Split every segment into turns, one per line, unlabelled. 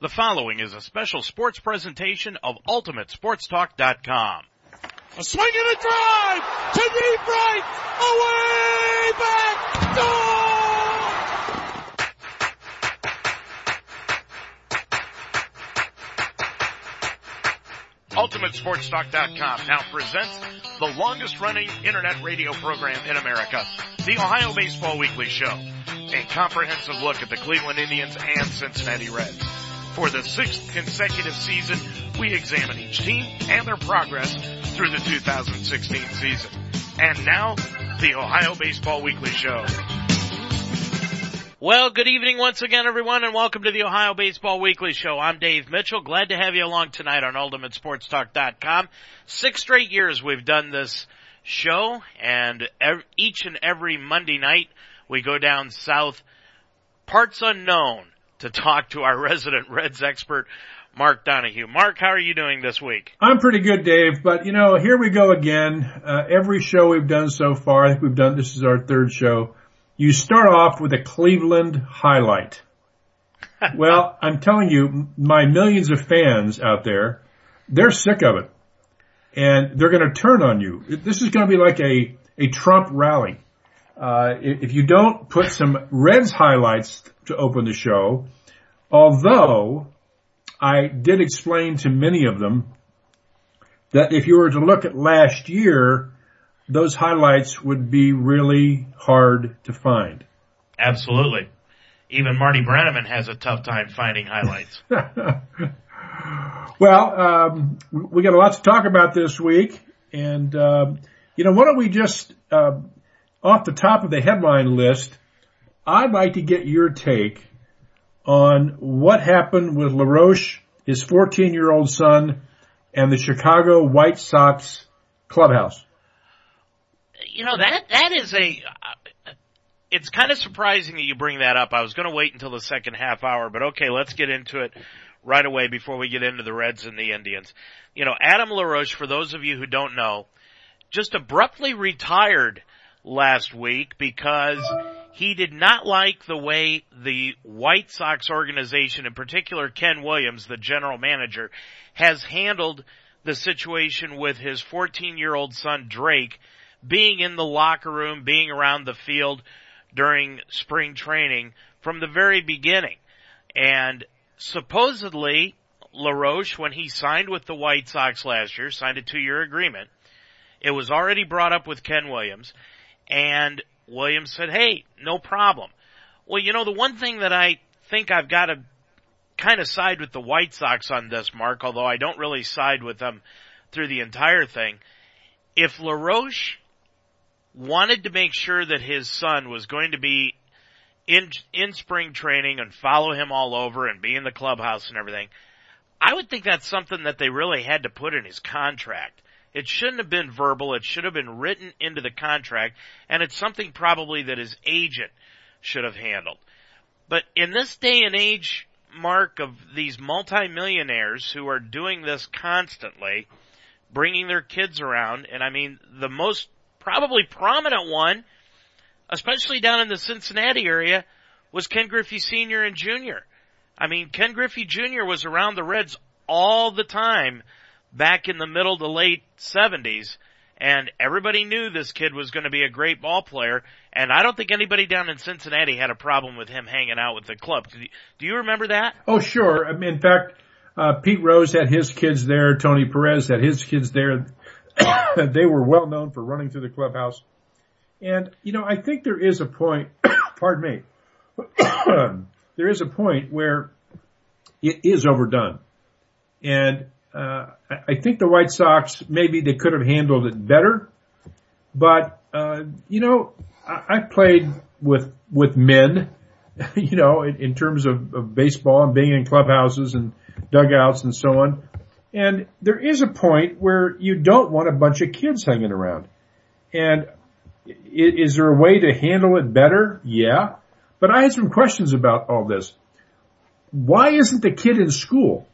The following is a special sports presentation of UltimateSportsTalk.com.
A swing and a drive to deep right, away back,
UltimateSportsTalk.com now presents the longest running internet radio program in America, the Ohio Baseball Weekly Show. A comprehensive look at the Cleveland Indians and Cincinnati Reds. For the sixth consecutive season, we examine each team and their progress through the 2016 season. And now, the Ohio Baseball Weekly Show. Well, good evening once again, everyone, and welcome to the Ohio Baseball Weekly Show. I'm Dave Mitchell. Glad to have you along tonight on UltimateSportsTalk.com. Six straight years we've done this show, and each and every Monday night we go down south, parts unknown, to talk to our resident Reds expert, Mark Donahue. Mark, how are you doing this week?
I'm pretty good, Dave, but you know, here we go again. Uh, every show we've done so far, I think we've done, this is our third show. You start off with a Cleveland highlight. well, I'm telling you, my millions of fans out there, they're sick of it. And they're going to turn on you. This is going to be like a, a Trump rally. Uh, if you don't put some Reds highlights to open the show, although I did explain to many of them that if you were to look at last year, those highlights would be really hard to find.
Absolutely. Even Marty Brennaman has a tough time finding highlights.
well, um, we got a lot to talk about this week, and um, you know, why don't we just uh, off the top of the headline list? I'd like to get your take on what happened with LaRoche, his 14 year old son, and the Chicago White Sox clubhouse.
You know, that, that is a, it's kind of surprising that you bring that up. I was going to wait until the second half hour, but okay, let's get into it right away before we get into the Reds and the Indians. You know, Adam LaRoche, for those of you who don't know, just abruptly retired last week because he did not like the way the White Sox organization, in particular Ken Williams, the general manager, has handled the situation with his 14 year old son Drake being in the locker room, being around the field during spring training from the very beginning. And supposedly LaRoche, when he signed with the White Sox last year, signed a two year agreement, it was already brought up with Ken Williams and Williams said, hey, no problem. Well, you know, the one thing that I think I've got to kind of side with the White Sox on this, Mark, although I don't really side with them through the entire thing. If LaRoche wanted to make sure that his son was going to be in, in spring training and follow him all over and be in the clubhouse and everything, I would think that's something that they really had to put in his contract. It shouldn't have been verbal. It should have been written into the contract, and it's something probably that his agent should have handled. But in this day and age, Mark, of these multimillionaires who are doing this constantly, bringing their kids around, and I mean, the most probably prominent one, especially down in the Cincinnati area, was Ken Griffey Sr. and Jr. I mean, Ken Griffey Jr. was around the Reds all the time back in the middle to late 70s and everybody knew this kid was going to be a great ball player and I don't think anybody down in Cincinnati had a problem with him hanging out with the club. Do you, do you remember that?
Oh, sure. I mean In fact, uh, Pete Rose had his kids there. Tony Perez had his kids there. they were well known for running through the clubhouse. And, you know, I think there is a point, pardon me, there is a point where it is overdone. And uh, I think the White Sox maybe they could have handled it better, but uh, you know, I, I played with with men, you know, in, in terms of, of baseball and being in clubhouses and dugouts and so on. And there is a point where you don't want a bunch of kids hanging around. And is there a way to handle it better? Yeah. But I had some questions about all this. Why isn't the kid in school?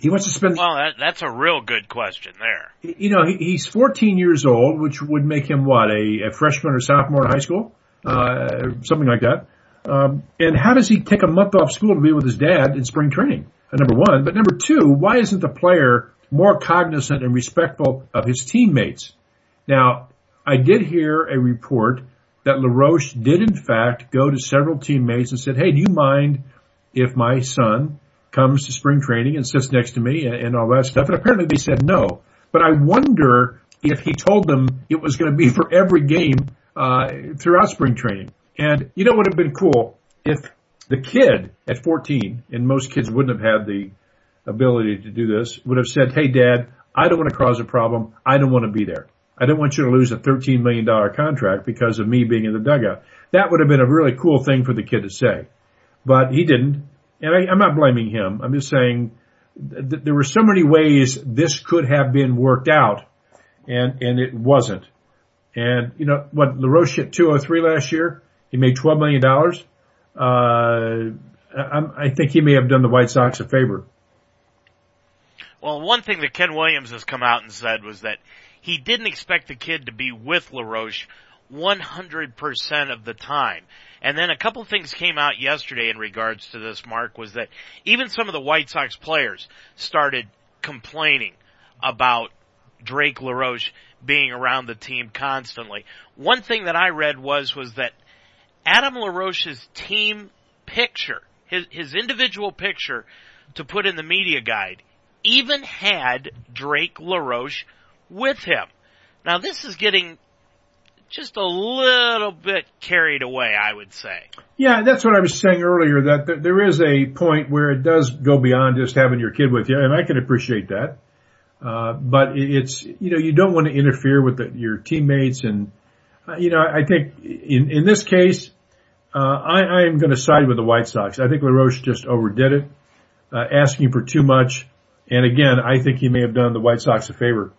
He wants to spend.
Well, that, that's a real good question there.
You know, he, he's 14 years old, which would make him what a, a freshman or sophomore in high school, uh, something like that. Um, and how does he take a month off school to be with his dad in spring training? Uh, number one, but number two, why isn't the player more cognizant and respectful of his teammates? Now, I did hear a report that LaRoche did in fact go to several teammates and said, Hey, do you mind if my son comes to spring training and sits next to me and, and all that stuff? And apparently they said no. But I wonder if he told them it was going to be for every game uh, throughout spring training. And you know what would have been cool if the kid at 14, and most kids wouldn't have had the ability to do this, would have said, "Hey, Dad, I don't want to cause a problem. I don't want to be there. I don't want you to lose a $13 million contract because of me being in the dugout." That would have been a really cool thing for the kid to say, but he didn't. And I, I'm not blaming him. I'm just saying th- there were so many ways this could have been worked out, and and it wasn't. And you know what? LaRoche hit 203 last year. He made 12 million dollars. Uh, I, I think he may have done the White Sox a favor.
Well, one thing that Ken Williams has come out and said was that he didn't expect the kid to be with LaRoche 100% of the time. And then a couple of things came out yesterday in regards to this, Mark, was that even some of the White Sox players started complaining about Drake LaRoche being around the team constantly. One thing that I read was, was that Adam LaRoche's team picture, his, his individual picture to put in the media guide, even had Drake LaRoche with him. Now this is getting just a little bit carried away, I would say.
Yeah, that's what I was saying earlier, that there is a point where it does go beyond just having your kid with you, and I can appreciate that. Uh, but it's, you know, you don't want to interfere with the, your teammates and, uh, you know, I think in, in this case, uh, I, I am going to side with the White Sox. I think LaRoche just overdid it, uh, asking for too much. And again, I think he may have done the White Sox a favor.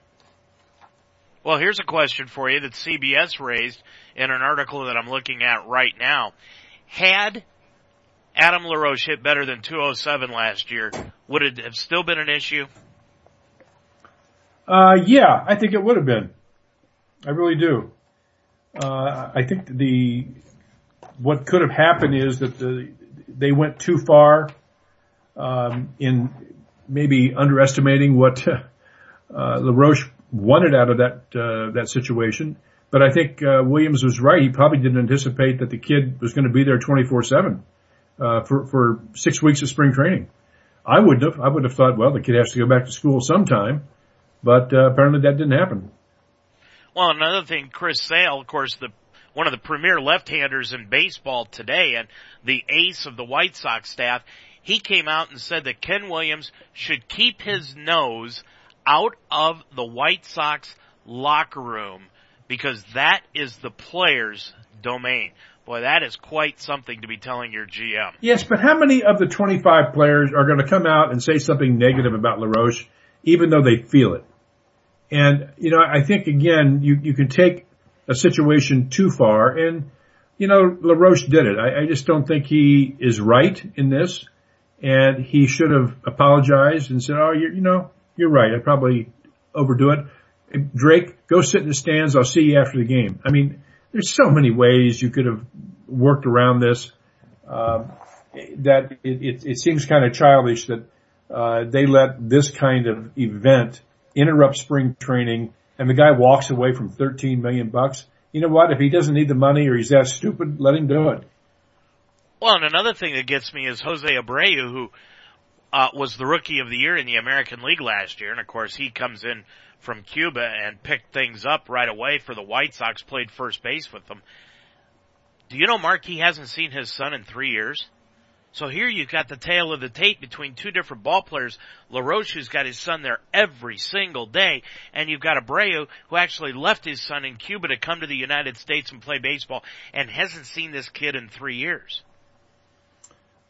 Well, here's a question for you that CBS raised in an article that I'm looking at right now. Had Adam LaRoche hit better than 207 last year, would it have still been an issue?
Uh, yeah, I think it would have been. I really do. Uh, I think the what could have happened is that the, they went too far um, in maybe underestimating what uh, LaRoche wanted out of that uh, that situation. But I think uh, Williams was right. He probably didn't anticipate that the kid was going to be there 24/7 uh, for for six weeks of spring training. I wouldn't have. I would have thought, well, the kid has to go back to school sometime, but uh, apparently that didn't happen.
Well, another thing, Chris Sale, of course, the one of the premier left-handers in baseball today and the ace of the White Sox staff, he came out and said that Ken Williams should keep his nose out of the White Sox locker room because that is the player's domain. Boy, that is quite something to be telling your GM.
Yes, but how many of the 25 players are going to come out and say something negative about LaRoche, even though they feel it? And, you know, I think again, you, you can take a situation too far and, you know, LaRoche did it. I, I just don't think he is right in this and he should have apologized and said, oh, you you know, you're right. I probably overdo it. Drake, go sit in the stands. I'll see you after the game. I mean, there's so many ways you could have worked around this. Uh, that it, it, it, seems kind of childish that uh, they let this kind of event interrupt spring training, and the guy walks away from 13 million bucks. You know what? If he doesn't need the money or he's that stupid, let him do it.
Well, and another thing that gets me is Jose Abreu, who uh, was the rookie of the year in the American League last year, and of course he comes in from Cuba and picked things up right away for the White Sox, played first base with them. Do you know Mark, he hasn't seen his son in three years? So here you've got the tale of the tape between two different ball players. LaRoche, who's got his son there every single day, and you've got Abreu, who actually left his son in Cuba to come to the United States and play baseball, and hasn't seen this kid in three years.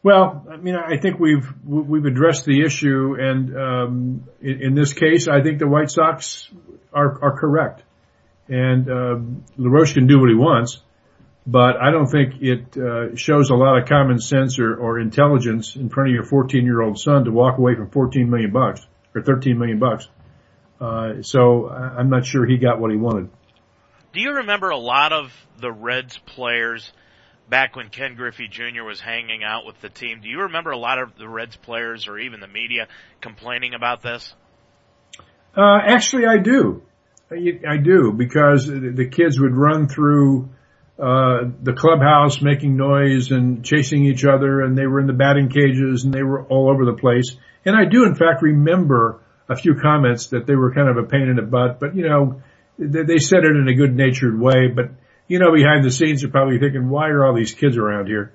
Well, I mean, I think we've we've addressed the issue, and um, in, in, this case, I think the White Sox are are correct, and um, LaRoche can do what he wants, but I don't think it uh, shows a lot of common sense or, or intelligence in front of your 14 year old son to walk away from 14 million bucks or 13 million bucks. Uh, so I'm not sure he got what he wanted.
Do you remember a lot of the Reds players? Back when Ken Griffey Jr. was hanging out with the team. Do you remember a lot of the Reds players or even the media complaining about this?
Uh, actually, I do. I do because the kids would run through uh, the clubhouse making noise and chasing each other, and they were in the batting cages and they were all over the place. And I do, in fact, remember a few comments that they were kind of a pain in the butt, but you know, they, they said it in a good natured way. But you know, behind the scenes, they're probably thinking, why are all these kids around here?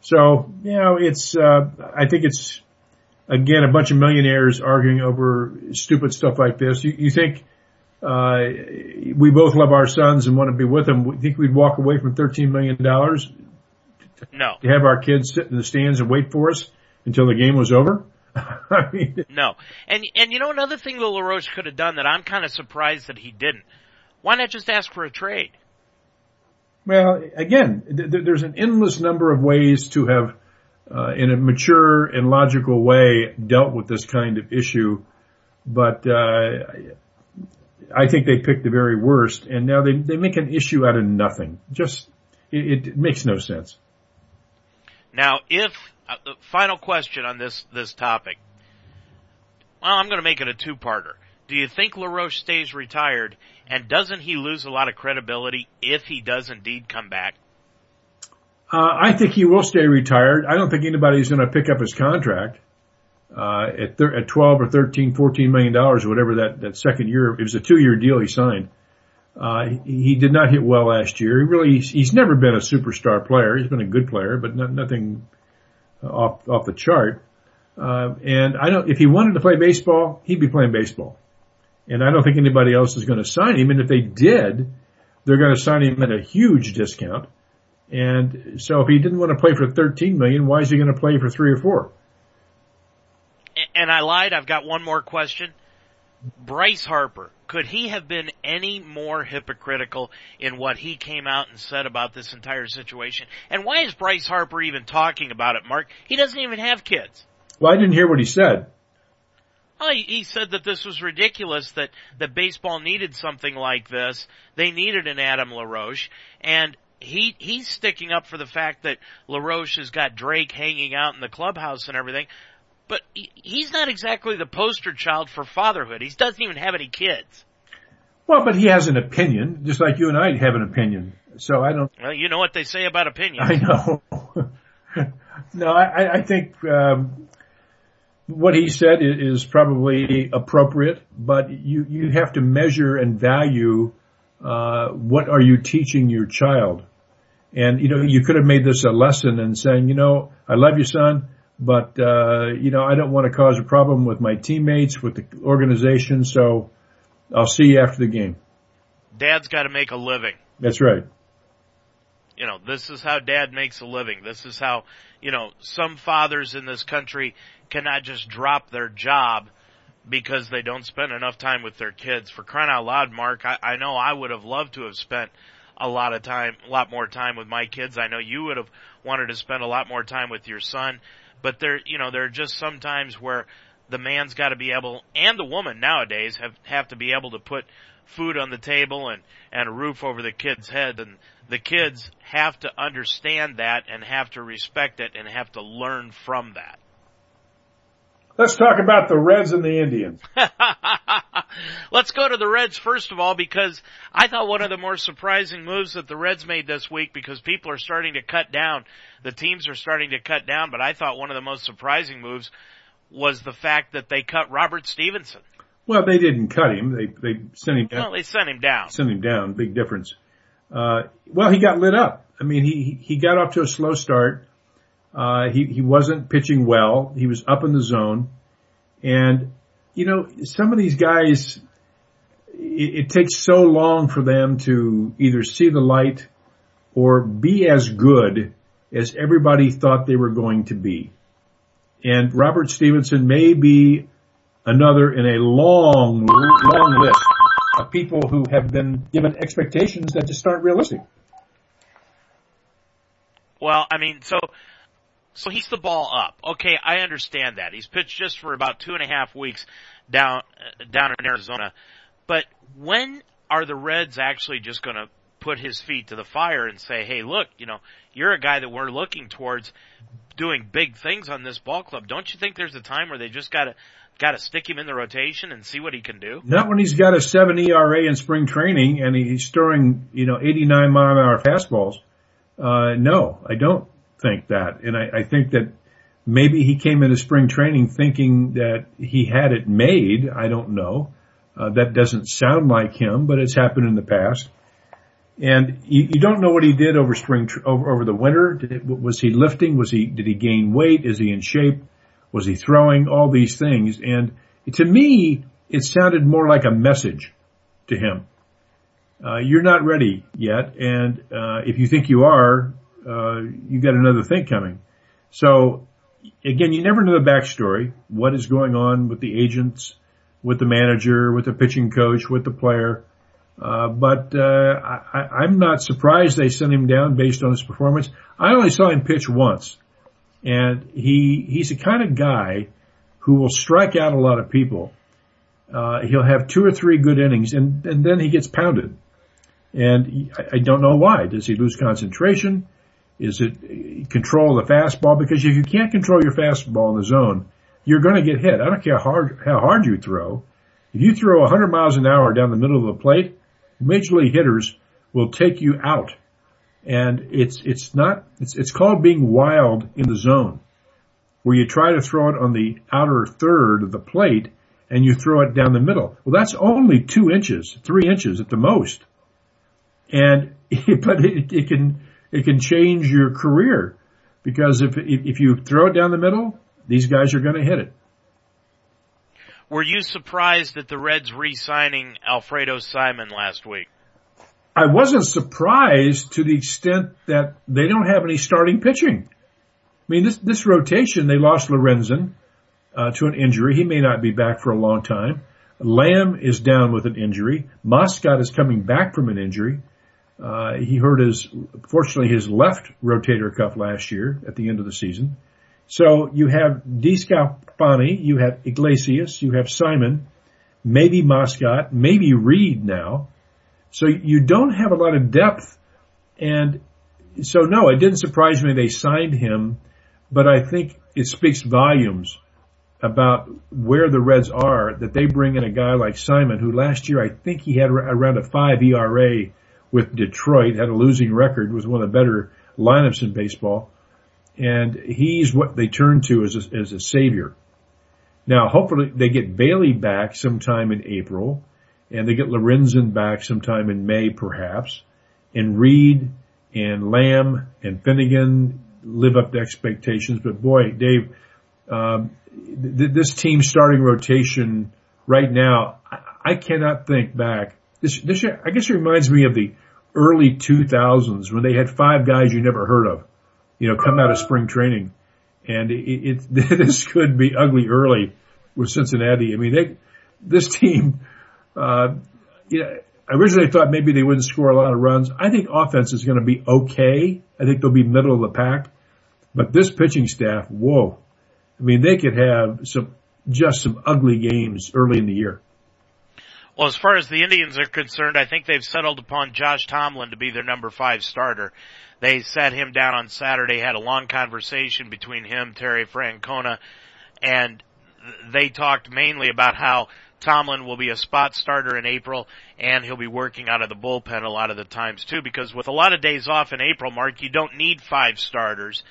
So, you know, it's, uh, I think it's, again, a bunch of millionaires arguing over stupid stuff like this. You, you think, uh, we both love our sons and want to be with them. We think we'd walk away from $13 million?
No.
To have our kids sit in the stands and wait for us until the game was over? I mean,
no. And, and you know another thing that LaRoche could have done that I'm kind of surprised that he didn't? Why not just ask for a trade?
Well, again, th- there's an endless number of ways to have, uh, in a mature and logical way, dealt with this kind of issue. But uh, I think they picked the very worst, and now they they make an issue out of nothing. Just it, it makes no sense.
Now, if uh, final question on this this topic, well, I'm going to make it a two-parter. Do you think LaRoche stays retired, and doesn't he lose a lot of credibility if he does indeed come back?
Uh, I think he will stay retired. I don't think anybody's going to pick up his contract uh, at, thir- at 12 or 13, 14 million dollars or whatever that, that second year. It was a two year deal he signed. Uh, he, he did not hit well last year. He really, he's never been a superstar player. He's been a good player, but not, nothing off, off the chart. Uh, and I don't, if he wanted to play baseball, he'd be playing baseball. And I don't think anybody else is going to sign him. And if they did, they're going to sign him at a huge discount. And so if he didn't want to play for 13 million, why is he going to play for three or four?
And I lied. I've got one more question. Bryce Harper, could he have been any more hypocritical in what he came out and said about this entire situation? And why is Bryce Harper even talking about it, Mark? He doesn't even have kids.
Well, I didn't hear what he said.
Oh, he said that this was ridiculous, that, that baseball needed something like this. They needed an Adam LaRoche, and he, he's sticking up for the fact that LaRoche has got Drake hanging out in the clubhouse and everything. But he's not exactly the poster child for fatherhood. He doesn't even have any kids.
Well, but he has an opinion, just like you and I have an opinion. So I don't.
Well, you know what they say about opinions.
I know. no, I, I think um, what he said is probably appropriate, but you you have to measure and value uh, what are you teaching your child. And you know, you could have made this a lesson and saying, you know, I love you, son but uh, you know, I don't want to cause a problem with my teammates, with the organization. So I'll see you after the game.
Dad's got to make a living.
That's right.
You know, this is how dad makes a living. This is how, you know, some fathers in this country cannot just drop their job because they don't spend enough time with their kids. For crying out loud, Mark, I, I know I would have loved to have spent a lot of time, a lot more time with my kids. I know you would have wanted to spend a lot more time with your son. But there, you know, there are just some times where the man's got to be able, and the woman nowadays have have to be able to put food on the table and and a roof over the kid's head, and the kids have to understand that and have to respect it and have to learn from that.
Let's talk about the Reds and the Indians.
Let's go to the Reds first of all because I thought one of the more surprising moves that the Reds made this week because people are starting to cut down, the teams are starting to cut down, but I thought one of the most surprising moves was the fact that they cut Robert Stephenson.
Well, they didn't cut him. They they sent him down.
Well, they sent him down.
Sent him down. Big difference. Uh, well, he got lit up. I mean, he he got off to a slow start. Uh, he, he wasn't pitching well. He was up in the zone. And, you know, some of these guys, it, it takes so long for them to either see the light or be as good as everybody thought they were going to be. And Robert Stephenson may be another in a long, long list of people who have been given expectations that just aren't realistic.
Well, I mean, so so he's the ball up. Okay, I understand that. He's pitched just for about two and a half weeks down, down in Arizona. But when are the Reds actually just gonna put his feet to the fire and say, hey, look, you know, you're a guy that we're looking towards doing big things on this ball club. Don't you think there's a time where they just gotta, gotta stick him in the rotation and see what he can do?
Not when he's got a seven ERA in spring training and he's throwing, you know, 89 mile an hour fastballs. Uh, no, I don't think that. And I, I think that maybe he came into spring training thinking that he had it made. I don't know. Uh, that doesn't sound like him, but it's happened in the past. And you, you don't know what he did over spring, over, over the winter. It, was he lifting? Was he, did he gain weight? Is he in shape? Was he throwing? All these things. And to me, it sounded more like a message to him. Uh, you're not ready yet. And, uh, if you think you are, uh, you got another thing coming. So again, you never know the backstory. What is going on with the agents, with the manager, with the pitching coach, with the player. Uh, but uh, I, I'm not surprised they sent him down based on his performance. I only saw him pitch once, and he he's the kind of guy who will strike out a lot of people. Uh, he'll have two or three good innings, and and then he gets pounded. And I, don't know why. Does he lose concentration? Is it control the fastball? Because if you can't control your fastball in the zone, you're going to get hit. I don't care how hard, how hard you throw. If you throw 100 miles an hour down the middle of the plate, major league hitters will take you out. And it's, it's not, it's, it's called being wild in the zone where you try to throw it on the outer third of the plate and you throw it down the middle. Well, that's only two inches, three inches at the most. And, but it, it can, it can change your career because if, if you throw it down the middle, these guys are going to hit it.
Were you surprised at the Reds re-signing Alfredo Simon last week?
I wasn't surprised to the extent that they don't have any starting pitching. I mean, this, this rotation, they lost Lorenzen, uh, to an injury. He may not be back for a long time. Lamb is down with an injury. Moscot is coming back from an injury. Uh, he hurt his, fortunately, his left rotator cuff last year at the end of the season. So you have DeSclafani, you have Iglesias, you have Simon, maybe Moscot, maybe Reed now. So you don't have a lot of depth. And so no, it didn't surprise me they signed him, but I think it speaks volumes about where the Reds are that they bring in a guy like Simon, who last year I think he had around a five ERA with Detroit, had a losing record, was one of the better lineups in baseball. And he's what they turn to as a, as a savior. Now, hopefully they get Bailey back sometime in April and they get Lorenzen back sometime in May perhaps and Reed and Lamb and Finnegan live up to expectations. But boy, Dave, um, th- this team starting rotation right now, I, I cannot think back. This, this, I guess it reminds me of the early 2000s when they had five guys you never heard of, you know, come out of spring training. And it, it this could be ugly early with Cincinnati. I mean, they, this team, uh, you know, I originally thought maybe they wouldn't score a lot of runs. I think offense is going to be okay. I think they'll be middle of the pack. But this pitching staff, whoa. I mean, they could have some, just some ugly games early in the year.
Well, as far as the Indians are concerned, I think they've settled upon Josh Tomlin to be their number five starter. They sat him down on Saturday, had a long conversation between him, Terry Francona, and they talked mainly about how Tomlin will be a spot starter in April and he'll be working out of the bullpen a lot of the times too because with a lot of days off in April, Mark, you don't need five starters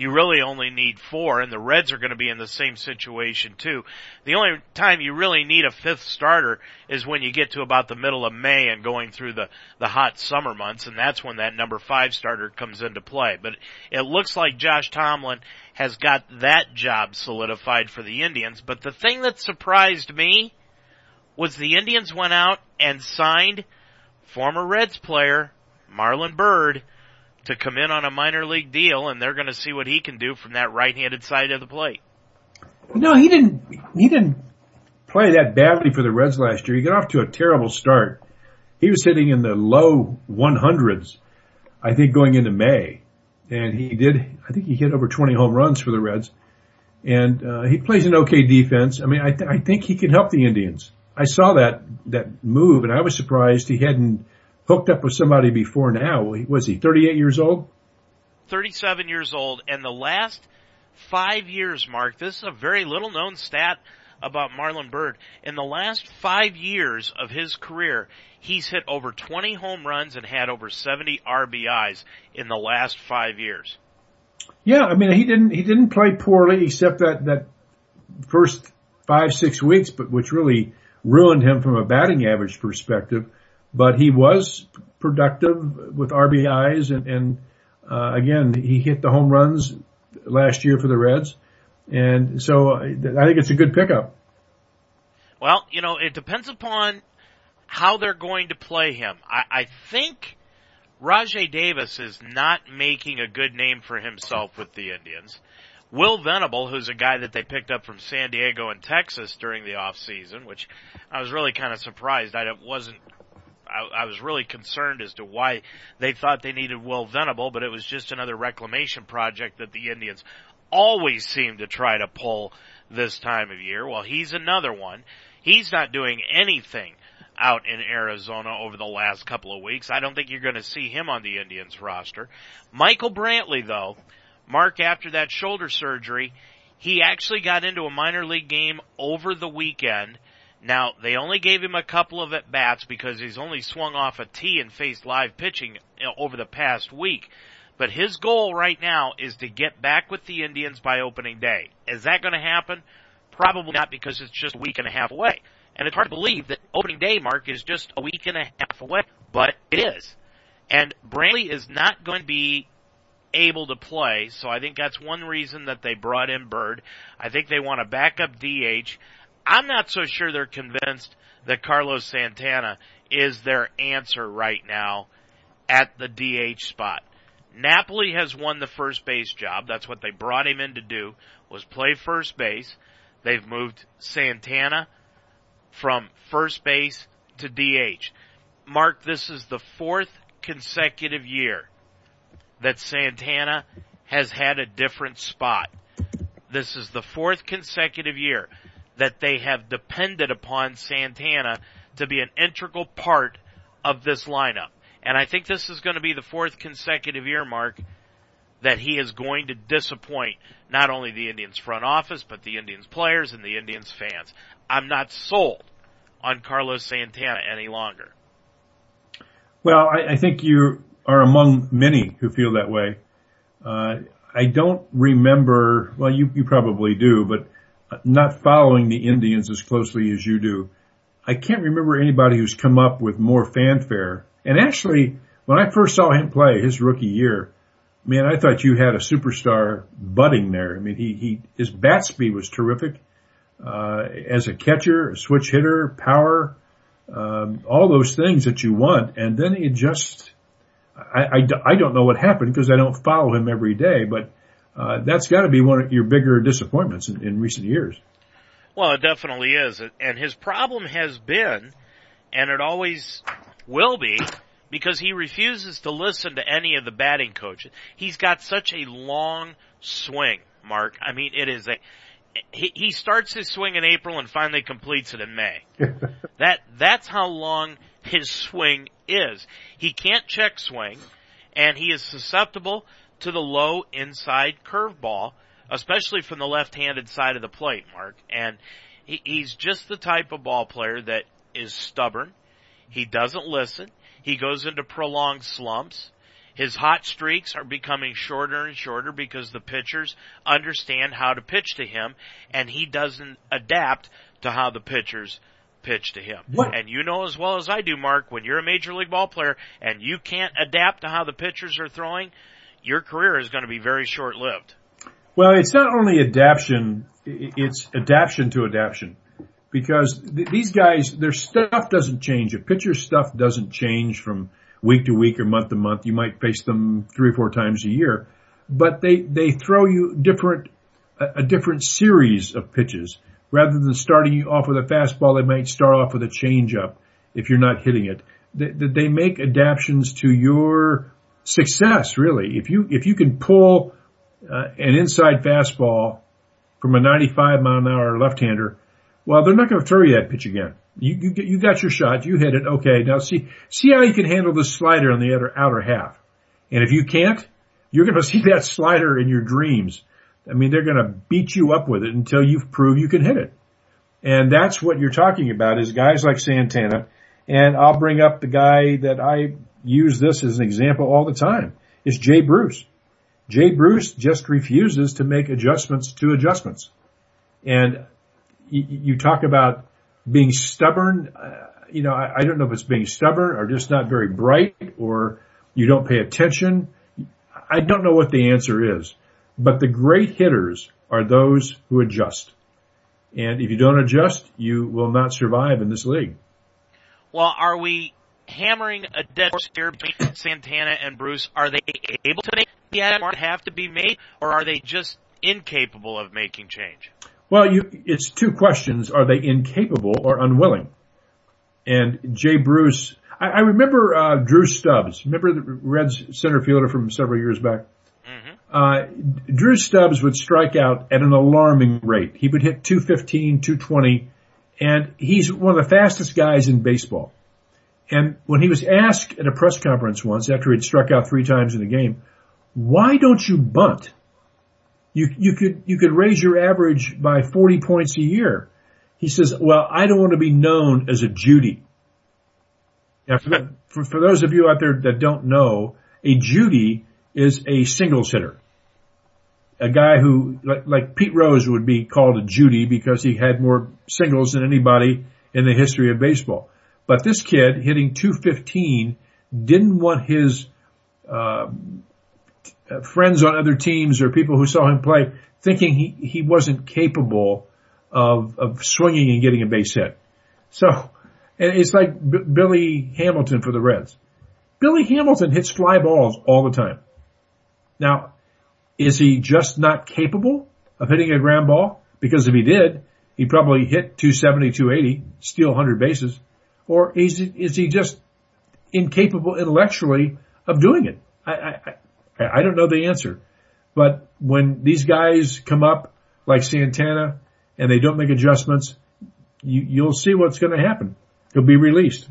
you really only need four, and the Reds are going to be in the same situation too. The only time you really need a fifth starter is when you get to about the middle of May and going through the, the hot summer months, and that's when that number five starter comes into play. But it looks like Josh Tomlin has got that job solidified for the Indians. But the thing that surprised me was the Indians went out and signed former Reds player Marlon Byrd to come in on a minor league deal and they're going to see what he can do from that right-handed side of the plate.
No, he didn't, he didn't play that badly for the Reds last year. He got off to a terrible start. He was sitting in the low 100s, I think going into May. And he did, I think he hit over 20 home runs for the Reds. And, uh, he plays an okay defense. I mean, I, th- I think he can help the Indians. I saw that, that move and I was surprised he hadn't hooked up with somebody before now. Was he 38 years old?
37 years old. And the last five years, Mark, this is a very little known stat about Marlon Byrd. In the last five years of his career, he's hit over 20 home runs and had over 70 RBIs in the last five years.
Yeah, I mean, he didn't, he didn't play poorly except that, that first five, six weeks, but which really ruined him from a batting average perspective. But he was productive with RBIs and, and uh, again, he hit the home runs last year for the Reds. And so I think it's a good pickup.
Well, you know, it depends upon how they're going to play him. I, I think Rajai Davis is not making a good name for himself with the Indians. Will Venable, who's a guy that they picked up from San Diego and Texas during the off season, which I was really kind of surprised. I wasn't. I, I was really concerned as to why they thought they needed Will Venable, but it was just another reclamation project that the Indians always seem to try to pull this time of year. Well, he's another one. He's not doing anything out in Arizona over the last couple of weeks. I don't think you're going to see him on the Indians roster. Michael Brantley though, Mark, after that shoulder surgery, he actually got into a minor league game over the weekend. Now, they only gave him a couple of at bats because he's only swung off a tee and faced live pitching over the past week. But his goal right now is to get back with the Indians by opening day. Is that going to happen? Probably not because it's just a week and a half away. And it's hard to believe that opening day, Mark, is just a week and a half away. But it is. And Brantley is not going to be able to play. So I think that's one reason that they brought in Byrd. I think they want a backup DH. I'm not so sure they're convinced that Carlos Santana is their answer right now at the DH spot. Napoli has won the first base job. That's what they brought him in to do was play first base. They've moved Santana from first base to DH. Mark, this is the fourth consecutive year that Santana has had a different spot. This is the fourth consecutive year that they have depended upon Santana to be an integral part of this lineup. And I think this is going to be the fourth consecutive year, Mark, that he is going to disappoint not only the Indians front office, but the Indians players and the Indians fans. I'm not sold on Carlos Santana any longer.
Well, I, I think you are among many who feel that way. Uh, I don't remember, well, you, you probably do, but not following the Indians as closely as you do. I can't remember anybody who's come up with more fanfare. And actually, when I first saw him play his rookie year, man, I thought you had a superstar budding there. I mean, he, he, his bat speed was terrific. Uh, as a catcher, a switch hitter, power, um, all those things that you want. And then it just, I, I, I don't know what happened because I don't follow him every day, but uh, that's got to be one of your bigger disappointments in, in recent years.
Well, it definitely is, and his problem has been, and it always will be, because he refuses to listen to any of the batting coaches. He's got such a long swing, Mark. I mean, it is a he, he starts his swing in April and finally completes it in May. that that's how long his swing is. He can't check swing, and he is susceptible to the low inside curveball, especially from the left-handed side of the plate, Mark. And he, he's just the type of ball player that is stubborn. He doesn't listen. He goes into prolonged slumps. His hot streaks are becoming shorter and shorter because the pitchers understand how to pitch to him and he doesn't adapt to how the pitchers pitch to him. What? And you know as well as I do, Mark, when you're a major league ball player and you can't adapt to how the pitchers are throwing, your career is going to be very short lived.
Well, it's not only adaptation, it's adaptation to adaptation. Because th- these guys, their stuff doesn't change. A pitcher's stuff doesn't change from week to week or month to month. You might face them three or four times a year, but they, they throw you different, a, a different series of pitches. Rather than starting you off with a fastball, they might start off with a changeup if you're not hitting it. They, they make adaptations to your success, really. If you, if you can pull uh, an inside fastball from a 95 mile an hour left-hander Well, they're not going to throw you that pitch again. You, you, you got your shot. You hit it. Okay. Now see, see how you can handle the slider on the outer, outer half. And if you can't, you're going to see that slider in your dreams. I mean, they're going to beat you up with it until you prove you can hit it. And that's what you're talking about is guys like Santana. And I'll bring up the guy that I use this as an example all the time is Jay Bruce. Jay Bruce just refuses to make adjustments to adjustments. And you, you talk about being stubborn. Uh, you know, I, I don't know if it's being stubborn or just not very bright or you don't pay attention. I don't know what the answer is, but the great hitters are those who adjust. And if you don't adjust, you will not survive in this league.
Well, are we hammering a dead horse here between Santana and Bruce? Are they able to make the adjustment have to be made, or are they just incapable of making change?
Well, you, it's two questions. Are they incapable or unwilling? And Jay Bruce, I, I remember, uh, Drew Stubbs. Remember the Reds center fielder from several years back? Uh, Drew Stubbs would strike out at an alarming rate. He would hit 215, 220, and he's one of the fastest guys in baseball. And when he was asked at a press conference once after he'd struck out three times in the game, why don't you bunt? You, you could, you could raise your average by 40 points a year. He says, well, I don't want to be known as a Judy. Now, for, for, for those of you out there that don't know, a Judy is a singles hitter. A guy who, like, like Pete Rose would be called a Judy because he had more singles than anybody in the history of baseball. But this kid hitting 215 didn't want his uh, friends on other teams or people who saw him play thinking he, he wasn't capable of, of swinging and getting a base hit. So, it's like B- Billy Hamilton for the Reds. Billy Hamilton hits fly balls all the time. Now, is he just not capable of hitting a ground ball? Because if he did, he'd probably hit 270, 280, steal 100 bases. Or is, is he just incapable intellectually of doing it? I, I, I don't know the answer. But when these guys come up like Santana and they don't make adjustments, you, you'll see what's going to happen. He'll be released.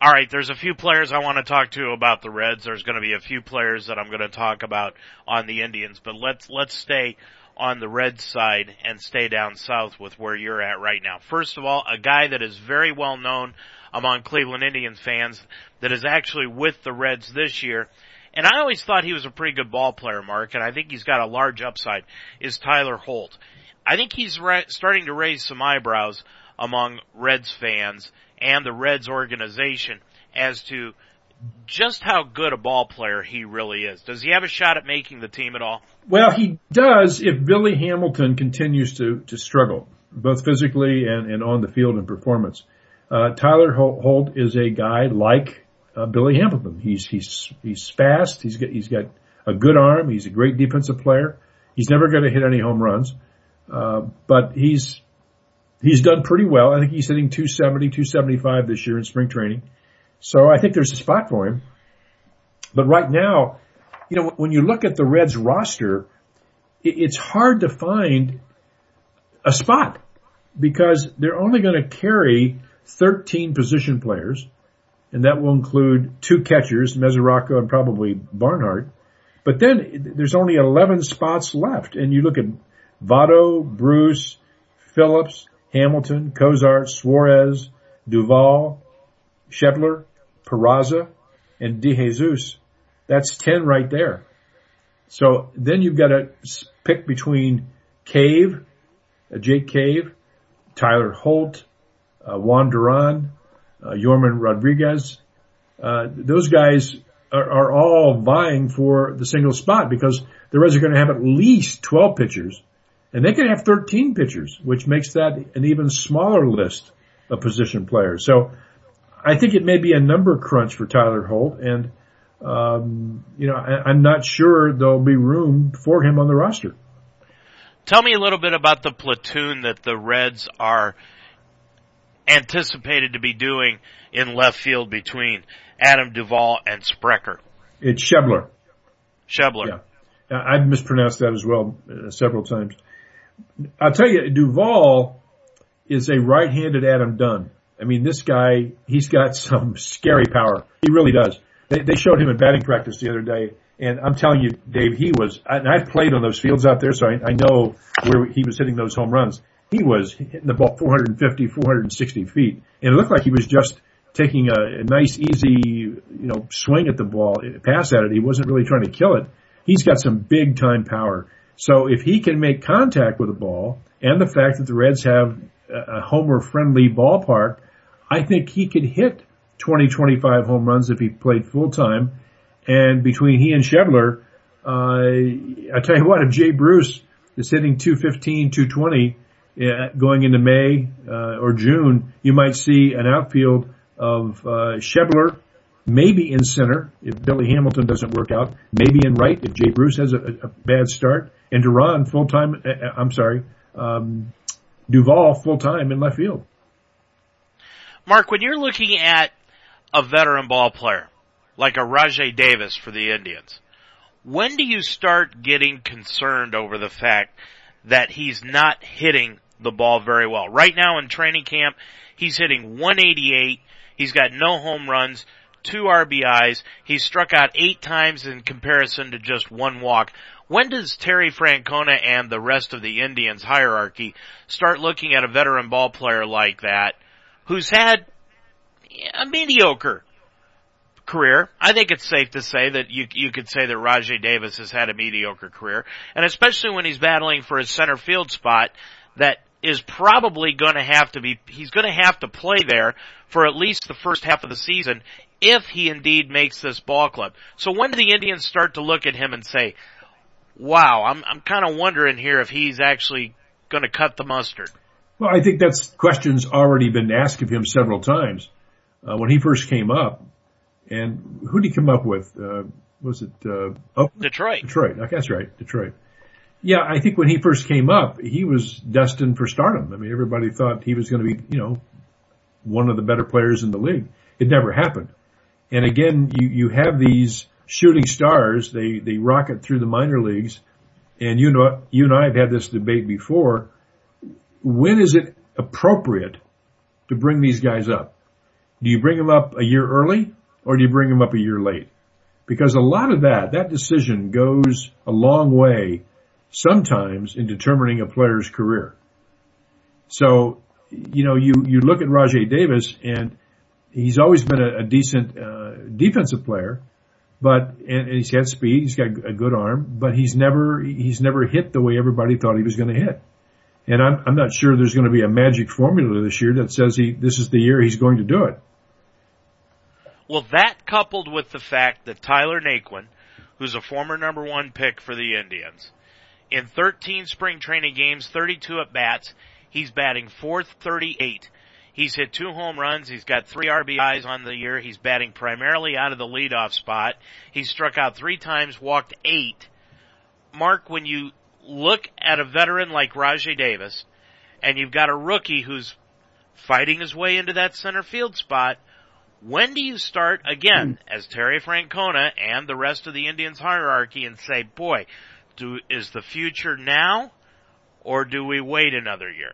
All right, there's a few players I want to talk to about the Reds. There's going to be a few players that I'm going to talk about on the Indians, but let's let's stay on the Reds side and stay down south with where you're at right now. First of all, a guy that is very well known among Cleveland Indians fans that is actually with the Reds this year and I always thought he was a pretty good ball player, Mark, and I think he's got a large upside, is Tyler Holt. I think he's ra- starting to raise some eyebrows among Reds fans and the Reds organization as to just how good a ball player he really is. Does he have a shot at making the team at all?
Well, he does if Billy Hamilton continues to, to struggle, both physically and, and on the field in performance. Uh, Tyler Holt is a guy like uh, Billy Hamilton. He's he's he's fast. He's got he's got a good arm. He's a great defensive player. He's never going to hit any home runs, uh, but he's he's done pretty well. I think he's hitting 270, 275 this year in spring training. So I think there's a spot for him. But right now, you know, when you look at the Reds roster, it's hard to find a spot because they're only going to carry 13 position players and that will include two catchers, Mesoraco and probably Barnhart. But then there's only 11 spots left, and you look at Votto, Bruce, Phillips, Hamilton, Cozart, Suarez, Duvall, Schebler, Peraza, and DeJesus. That's 10 right there. So then you've got to pick between Cave, uh, Jake Cave, Tyler Holt, uh, Juan Duran, uh, Yorman Rodriguez. Uh, those guys are, are, all vying for the single spot because the Reds are going to have at least 12 pitchers and they can have 13 pitchers, which makes that an even smaller list of position players. So I think it may be a number crunch for Tyler Holt and, um, you know, I, I'm not sure there'll be room for him on the roster.
Tell me a little bit about the platoon that the Reds are anticipated to be doing in left field between Adam Duvall and Sprecher?
It's Schebler.
Schebler.
Yeah. I've mispronounced that as well uh, several times. I'll tell you, Duvall is a right-handed Adam Dunn. I mean, this guy, he's got some scary power. He really does. They, they showed him in batting practice the other day, and I'm telling you, Dave, he was, and I've played on those fields out there, so I, I know where he was hitting those home runs. He was hitting the ball 450, 460 feet, and it looked like he was just taking a, a nice, easy, you know, swing at the ball, pass at it. He wasn't really trying to kill it. He's got some big time power. So if he can make contact with the ball, and the fact that the Reds have a homer friendly ballpark, I think he could hit 20, 25 home runs if he played full time. And between he and Schebler, uh, I tell you what, if Jay Bruce is hitting 215, 220 uh, going into May uh, or June, you might see an outfield of uh, Schebler, maybe in center if Billy Hamilton doesn't work out, maybe in right if Jay Bruce has a, a bad start, and Duran full time. Uh, uh, I'm sorry, um, Duvall full time in left field.
Mark, when you're looking at a veteran ball player like a Rajai Davis for the Indians, when do you start getting concerned over the fact that he's not hitting the ball very well? Right now in training camp, he's hitting 188. He's got no home runs, two RBIs. He's struck out eight times in comparison to just one walk. When does Terry Francona and the rest of the Indians hierarchy start looking at a veteran ball player like that who's had a mediocre career. I think it's safe to say that you you could say that Rajai Davis has had a mediocre career, and especially when he's battling for his center field spot, that is probably going to have to be he's going to have to play there for at least the first half of the season if he indeed makes this ball club. So when do the Indians start to look at him and say, "Wow, I'm I'm kind of wondering here if he's actually going to cut the mustard."
Well, I think that's questions already been asked of him several times. Uh, when he first came up, and who did he come up with? Uh, was it uh,
oh, Detroit?
Detroit. That's right, Detroit. Yeah, I think when he first came up, he was destined for stardom. I mean, everybody thought he was going to be, you know, one of the better players in the league. It never happened. And again, you you have these shooting stars. They they rocket through the minor leagues, and you know you and I have had this debate before. When is it appropriate to bring these guys up? Do you bring them up a year early or do you bring them up a year late? Because a lot of that, that decision goes a long way sometimes in determining a player's career. So, you know, you, you look at Rajai Davis and he's always been a, a decent, uh, defensive player, but, and, and he's had speed, he's got a good arm, but he's never, he's never hit the way everybody thought he was going to hit. And I'm, I'm not sure there's going to be a magic formula this year that says he, this is the year he's going to do it.
Well, that coupled with the fact that Tyler Naquin, who's a former number one pick for the Indians, in 13 spring training games, 32 at bats, he's batting 438. He's hit two home runs. He's got three RBIs on the year. He's batting primarily out of the leadoff spot. He's struck out three times, walked eight. Mark, when you look at a veteran like Rajai Davis, and you've got a rookie who's fighting his way into that center field spot, when do you start again as Terry Francona and the rest of the Indians hierarchy and say, boy, do, is the future now or do we wait another year?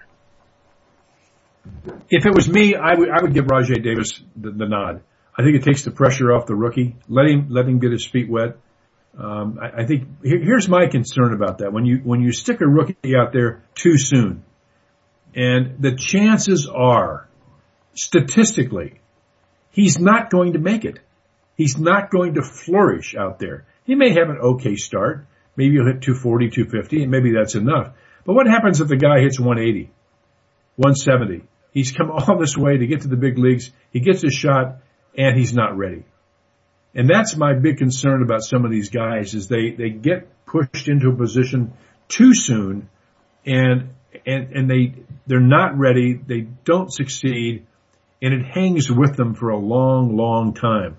If it was me, I would, I would give Rajai Davis the, the nod. I think it takes the pressure off the rookie. Let him, let him get his feet wet. Um, I, I think here, here's my concern about that. When you when you stick a rookie out there too soon, and the chances are, statistically, he's not going to make it. He's not going to flourish out there. He may have an okay start. Maybe he'll hit 240, 250, and maybe that's enough. But what happens if the guy hits 180, 170? He's come all this way to get to the big leagues. He gets a shot and he's not ready. And that's my big concern about some of these guys is they, they get pushed into a position too soon and, and, and they, they're not ready. They don't succeed and it hangs with them for a long, long time.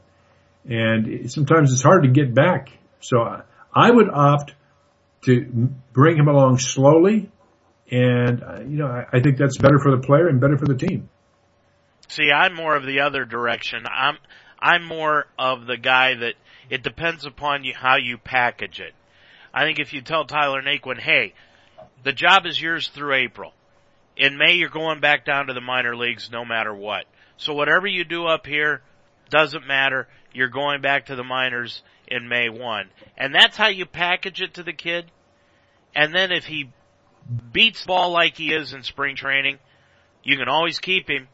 And sometimes it's hard to get back. So I would opt to bring him along slowly. And, uh, you know, I, I think that's better for the player and better for the team.
See, I'm more of the other direction. I'm, I'm more of the guy that it depends upon you how you package it. I think if you tell Tyler Naquin, hey, the job is yours through April. In May, you're going back down to the minor leagues no matter what. So whatever you do up here doesn't matter. You're going back to the minors in May 1. And that's how you package it to the kid. And then if he beats ball like he is in spring training, you can always keep him.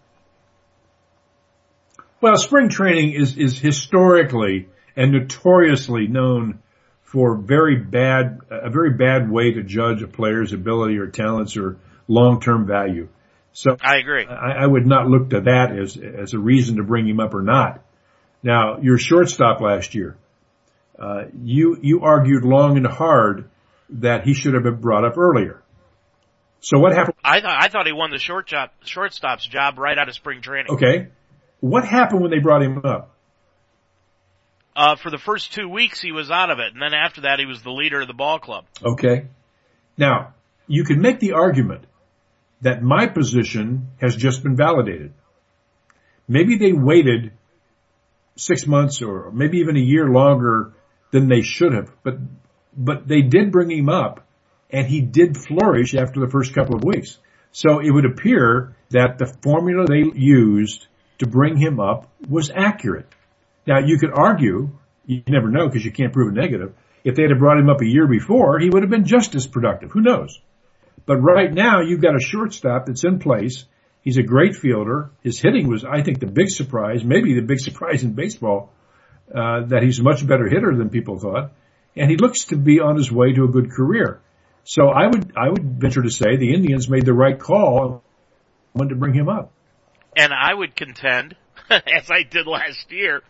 Well, spring training is, is historically and notoriously known for very bad, a very bad way to judge a player's ability or talents or long-term value. So
I agree.
I, I would not look to that as, as a reason to bring him up or not. Now, your shortstop last year, uh, you, you argued long and hard that he should have been brought up earlier. So what happened?
I thought, I thought he won the short job, shortstop's job right out of spring training.
Okay. What happened when they brought him up?
Uh, for the first two weeks he was out of it, and then after that he was the leader of the ball club.
Okay. Now, you can make the argument that my position has just been validated. Maybe they waited six months or maybe even a year longer than they should have, but, but they did bring him up and he did flourish after the first couple of weeks. So it would appear that the formula they used to bring him up was accurate. Now you could argue, you never know because you can't prove a negative. If they had brought him up a year before, he would have been just as productive. Who knows? But right now you've got a shortstop that's in place. He's a great fielder. His hitting was, I think, the big surprise, maybe the big surprise in baseball, uh, that he's a much better hitter than people thought. And he looks to be on his way to a good career. So I would, I would venture to say the Indians made the right call when to bring him up.
And I would contend, as I did last year,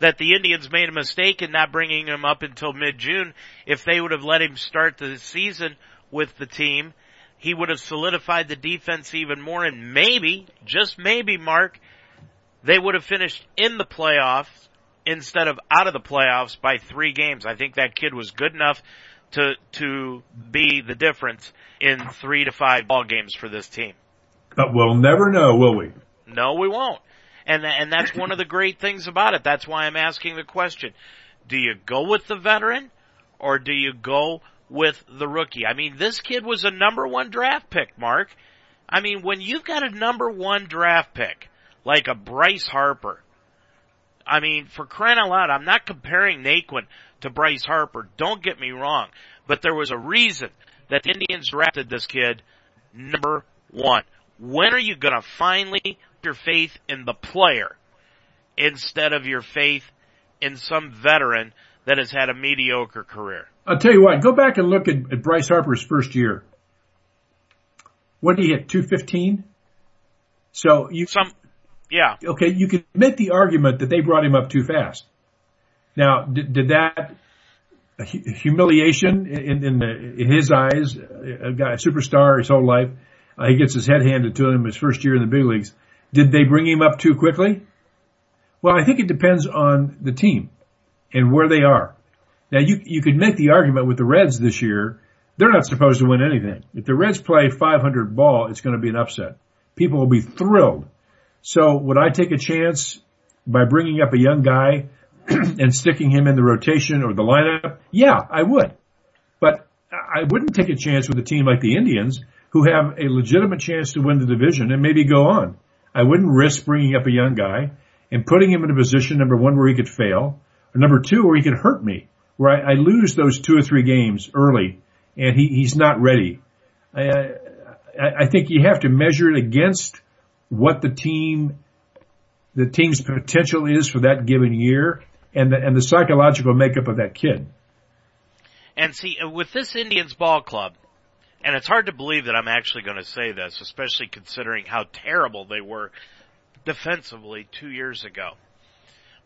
that the Indians made a mistake in not bringing him up until mid-June. If they would have let him start the season with the team, he would have solidified the defense even more and maybe, just maybe, Mark, they would have finished in the playoffs instead of out of the playoffs by three games. I think that kid was good enough to, to be the difference in three to five ball games for this team.
But we'll never know, will we?
No, we won't. And, and that's one of the great things about it. That's why I'm asking the question. Do you go with the veteran or do you go with the rookie? I mean, this kid was a number one draft pick, Mark. I mean, when you've got a number one draft pick, like a Bryce Harper, I mean, for crying out loud, I'm not comparing Naquin to Bryce Harper. Don't get me wrong. But there was a reason that Indians drafted this kid number one. When are you gonna finally put your faith in the player instead of your faith in some veteran that has had a mediocre career.
I'll tell you what, go back and look at, at Bryce Harper's first year. What did he hit? 215? So you,
some, yeah.
Okay, you could make the argument that they brought him up too fast. Now, did, did that humiliation in, in, the, in his eyes, a guy, a superstar his whole life, uh, he gets his head handed to him his first year in the big leagues. Did they bring him up too quickly? Well, I think it depends on the team and where they are. Now you, you could make the argument with the Reds this year. They're not supposed to win anything. If the Reds play 500 ball, it's going to be an upset. People will be thrilled. So would I take a chance by bringing up a young guy and sticking him in the rotation or the lineup? Yeah, I would. But I wouldn't take a chance with a team like the Indians who have a legitimate chance to win the division and maybe go on. I wouldn't risk bringing up a young guy and putting him in a position, number one, where he could fail, or number two, where he could hurt me, where I, I lose those two or three games early and he, he's not ready. I, I, I think you have to measure it against what the team, the team's potential is for that given year and the, and the psychological makeup of that kid.
And see, uh, with this Indians ball club, and it's hard to believe that I'm actually going to say this, especially considering how terrible they were defensively two years ago.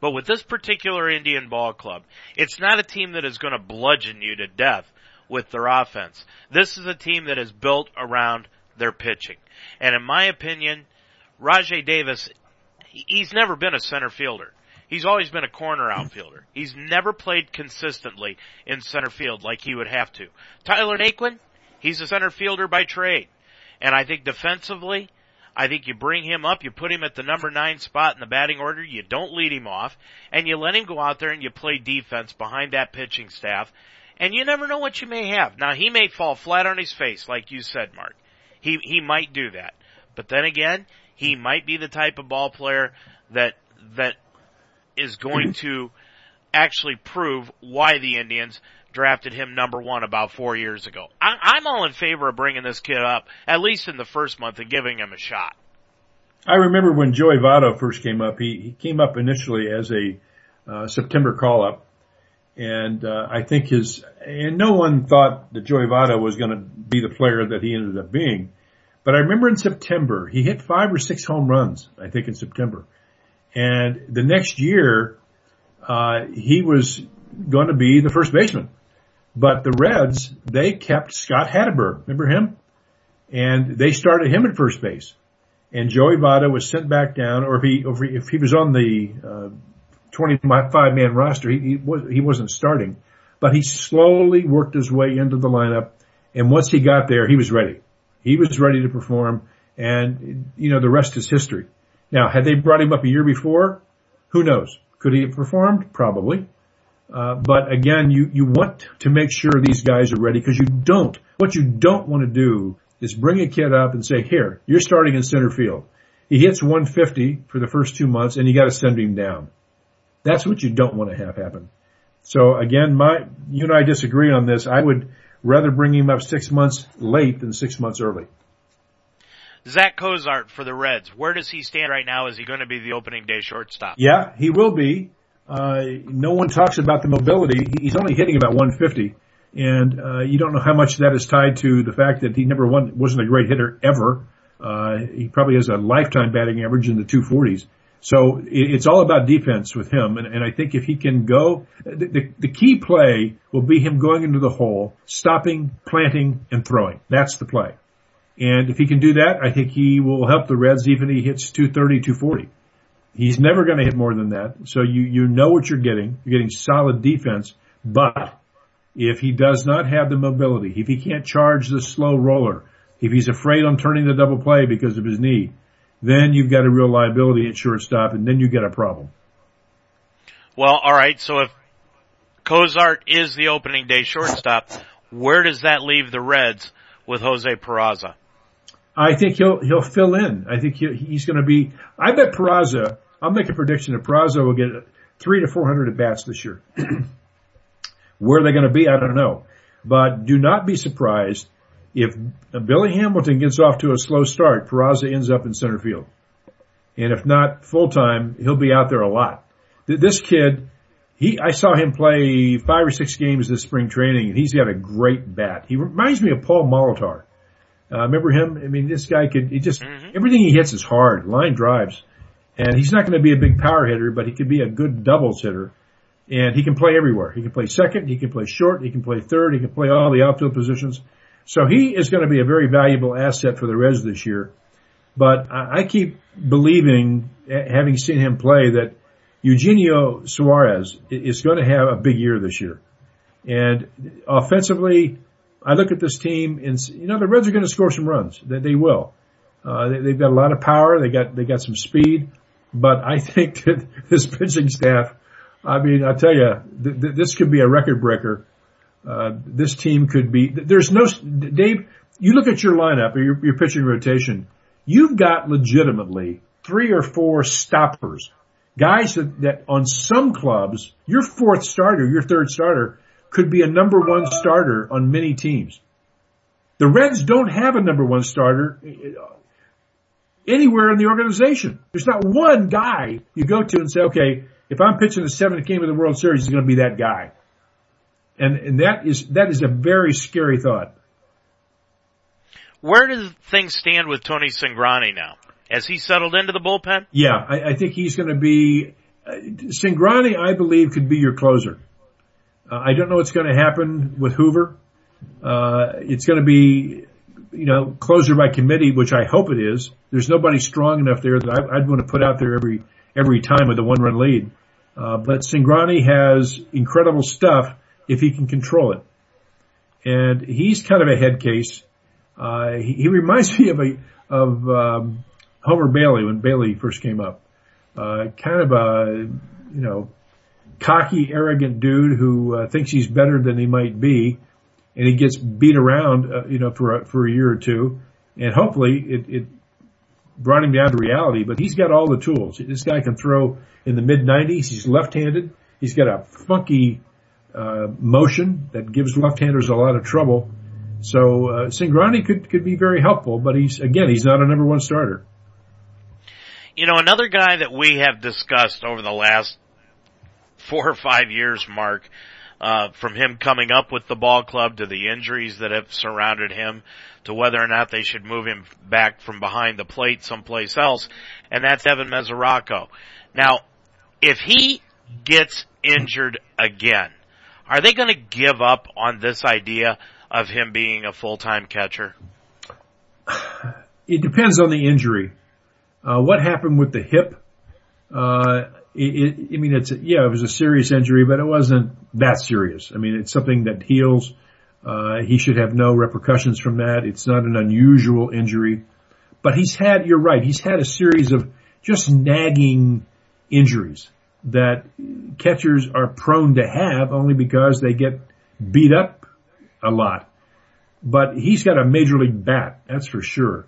But with this particular Indian ball club, it's not a team that is going to bludgeon you to death with their offense. This is a team that is built around their pitching. And in my opinion, Rajai Davis, he's never been a center fielder. He's always been a corner outfielder. He's never played consistently in center field like he would have to. Tyler Naquin, He's a center fielder by trade. And I think defensively, I think you bring him up, you put him at the number nine spot in the batting order, you don't lead him off, and you let him go out there and you play defense behind that pitching staff, and you never know what you may have. Now he may fall flat on his face, like you said, Mark. He he might do that. But then again, he might be the type of ball player that that is going to actually prove why the Indians drafted him number one about four years ago. I, I'm all in favor of bringing this kid up, at least in the first month, and giving him a shot.
I remember when Joey Votto first came up. He, he came up initially as a uh, September call up, and uh, I think his and no one thought that Joey Votto was going to be the player that he ended up being. But I remember in September he hit five or six home runs. I think in September, and the next year uh, he was going to be the first baseman. But the Reds they kept Scott Hatteberg. Remember him? And they started him at first base. And Joey Votto was sent back down, or if he, he, if he was on the uh, 25 man roster. He, he, was, he wasn't starting, but he slowly worked his way into the lineup. And once he got there, he was ready. He was ready to perform and, you know, the rest is history. Now, had they brought him up a year before, who knows? Could he have performed? Probably. Uh, but again, you, you want to make sure these guys are ready because you don't, what you don't want to do is bring a kid up and say, here, you're starting in center field. He hits 150 for the first two months and you got to send him down. That's what you don't want to have happen. So again, my, you and I disagree on this. I would rather bring him up six months late than six months early.
Zach Cozart for the Reds. Where does he stand right now? Is he going to be the opening day shortstop?
Yeah, he will be. Uh, no one talks about the mobility. He's only hitting about 150, and uh, you don't know how much that is tied to the fact that he never won, wasn't a great hitter ever. Uh, he probably has a lifetime batting average in the 240s. So it's all about defense with him, and, and I think if he can go, the, the, key play will be him going into the hole, stopping, planting, and throwing. That's the play. And if he can do that, I think he will help the Reds even if he hits 230, 240. He's never going to hit more than that. So you, you know what you're getting. You're getting solid defense, but if he does not have the mobility, if he can't charge the slow roller, if he's afraid on turning the double play because of his knee, then you've got a real liability at shortstop, and then you get a problem.
Well, all right. So if Cozart is the opening day shortstop, where does that leave the Reds with Jose Peraza?
I think he'll he'll fill in. I think he, he's going to be. I bet Peraza. I'll make a prediction that Peraza will get three to four hundred at bats this year. Where are they going to be? I don't know. But do not be surprised if Billy Hamilton gets off to a slow start, Peraza ends up in center field. And if not full time, he'll be out there a lot. This kid, he, I saw him play five or six games this spring training and he's got a great bat. He reminds me of Paul Molitor. Uh, remember him? I mean, this guy could, he just, mm-hmm. everything he hits is hard, line drives. And he's not going to be a big power hitter, but he could be a good doubles hitter. And he can play everywhere. He can play second, he can play short, he can play third, he can play all the outfield positions. So he is going to be a very valuable asset for the Reds this year. But I keep believing, having seen him play, that Eugenio Suarez is going to have a big year this year. And offensively, I look at this team and, you know, the Reds are going to score some runs. That they will. Uh, they, have got a lot of power. They got, they got some speed. But I think that this pitching staff, I mean, I tell you, th- th- this could be a record breaker uh, this team could be, there's no, Dave, you look at your lineup or your, your pitching rotation, you've got legitimately three or four stoppers. Guys that, that on some clubs, your fourth starter, your third starter could be a number one starter on many teams. The Reds don't have a number one starter uh, anywhere in the organization. There's not one guy you go to and say, okay, if I'm pitching the seventh game of the World Series, he's going to be that guy. And, and that is, that is a very scary thought.
Where do things stand with Tony Cingrani now? Has he settled into the bullpen?
Yeah, I, I think he's going to be, uh, Cingrani, I believe, could be your closer. Uh, I don't know what's going to happen with Hoover. Uh, it's going to be, you know, closer by committee, which I hope it is. There's nobody strong enough there that I, would want to put out there every, every time with a one run lead. Uh, but Cingrani has incredible stuff if he can control it. And he's kind of a head case. Uh, he, he reminds me of a, of, um, Homer Bailey when Bailey first came up. Uh, kind of a, you know, cocky, arrogant dude who uh, thinks he's better than he might be, and he gets beat around, uh, you know, for a, for a year or two, and hopefully it, it brought him down to reality. But he's got all the tools. This guy can throw in the mid 90s. He's left-handed. He's got a funky uh, motion that gives left-handers a lot of trouble. So uh, Cingrani could could be very helpful, but he's again he's not a number one starter.
You know, another guy that we have discussed over the last four or five years, Mark, uh, from him coming up with the ball club to the injuries that have surrounded him to whether or not they should move him back from behind the plate someplace else, and that's Evan Mesoraco. Now, if he gets injured again, are they going to give up on this idea of him being a full-time catcher?
It depends on the injury. Uh, what happened with the hip? Uh, it, it, I mean, it's yeah, it was a serious injury, but it wasn't that serious. I mean, it's something that heals. Uh, he should have no repercussions from that. It's not an unusual injury, but he's had. You're right. He's had a series of just nagging injuries that catchers are prone to have only because they get beat up a lot. But he's got a major league bat, that's for sure.